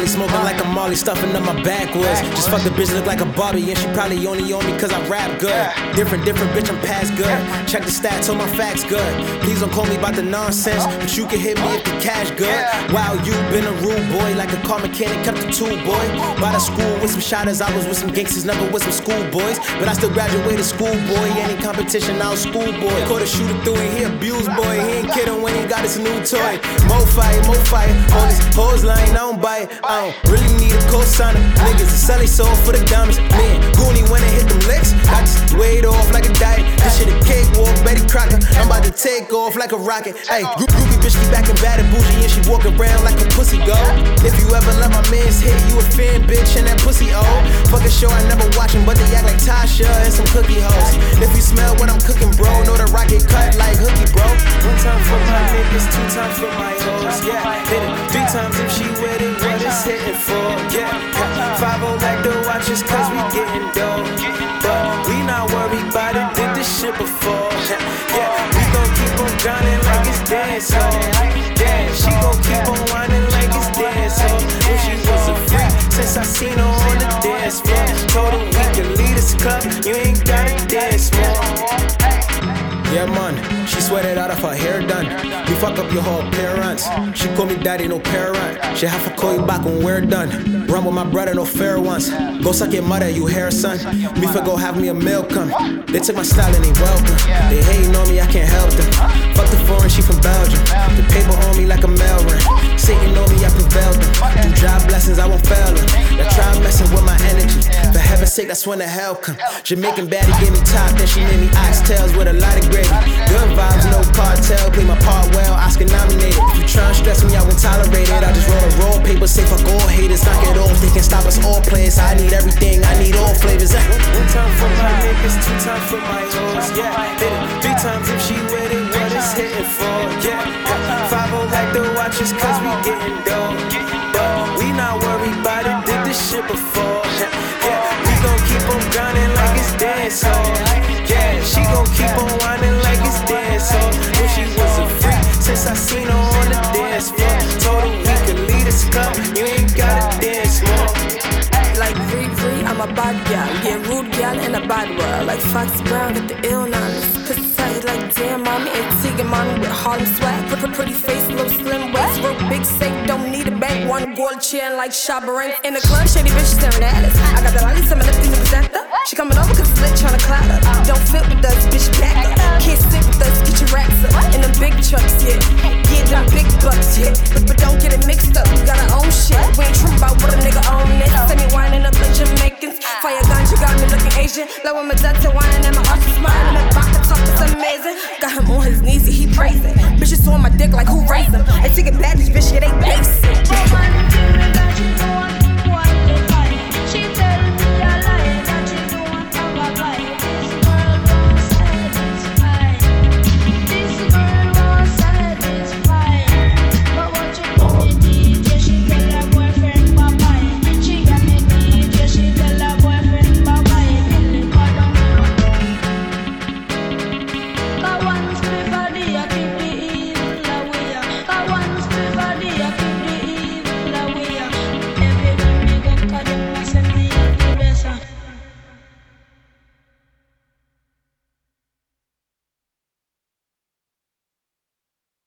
Molly, smoking like a Molly, stuffing up my backwoods. Just fuck the bitch, look like a Barbie, and she probably only on me cause I rap good. Different, different bitch, I'm past good. Check the stats, all my facts good. Please don't call me about the nonsense, but you can hit me if the cash good. Wow, you been a rude boy, like a car mechanic, kept the two boy. By the school with some shotters, I was with some gangsters, never with some schoolboys. But I still graduated schoolboy, any competition, I was schoolboy. Caught a shooter through and he abused boy, he ain't kidding when he got his new toy. Mo fire, mo fire, on this I don't buy it. I don't really need a cosigner. Niggas sell they soul for the diamonds. Man, Goonie when they hit them licks, I just weighed off like a diet. This shit a cakewalk, Betty Crocker. I'm about to take off like a rocket. Hey, groupie bitch be back in bad and bougie and she walk around like a pussy go. If you ever let my mans hit, you a fan bitch and that pussy old. A show, I never watch but they act like Tasha and some cookie hoes. If you smell what I'm cooking, bro, know the rocket cut like dance. She gon' keep on whining like it's she was a freak, since I seen her on the dance floor. Told her we can lead this club, you ain't gotta. Yeah, man, she sweated out of her hair done. You fuck up your whole appearance. She call me daddy, no parent. She have to call you back when we're done. Run with my brother, no fair ones. Go suck your mother, you hair son. Me for go have me a meal come. They took my style and they welcome. They hating on me, I can't help them. Fuck the foreign, she from Belgium. The paper on me like a mail. Satan on me, I prevailed them. Do job blessings, I won't fail them. They try messing with my energy. For heaven's sake, that's when the hell come. Jamaican baddie gave me top, then she made me oxtails with a lot of. Good vibes, no cartel. Play my part well, Oscar nominated. If you tryna stress me, I won't tolerate it. I just roll a roll paper, all haters. Knock it off, they can stop us all players. I need everything, I need all flavors. Eh. One time for my niggas, two times for my hoes. Yeah, hit it three times if she with it. What it's hitting for? Yeah, five oh like the watches, cause we getting dough. We not worried about it, did this shit before. Gal. Yeah, rude gal in a bad world. Like Foxy Brown, get the illness. Precise like damn mommy. Antigua mommy with Harlem swag. Put a pretty face, little slim waist. Real big safe, don't need a bank. One gold chain like Shabba Ranks. In the club, shady bitch staring at us. I got the lolly, some of the things presenter. She coming over cause it's lit tryna cloud her. Don't fit with us, bitch, back up. Can't sit with us, get your racks up. In them big trucks, yeah. Yeah, them big bucks, yeah. But, but don't get it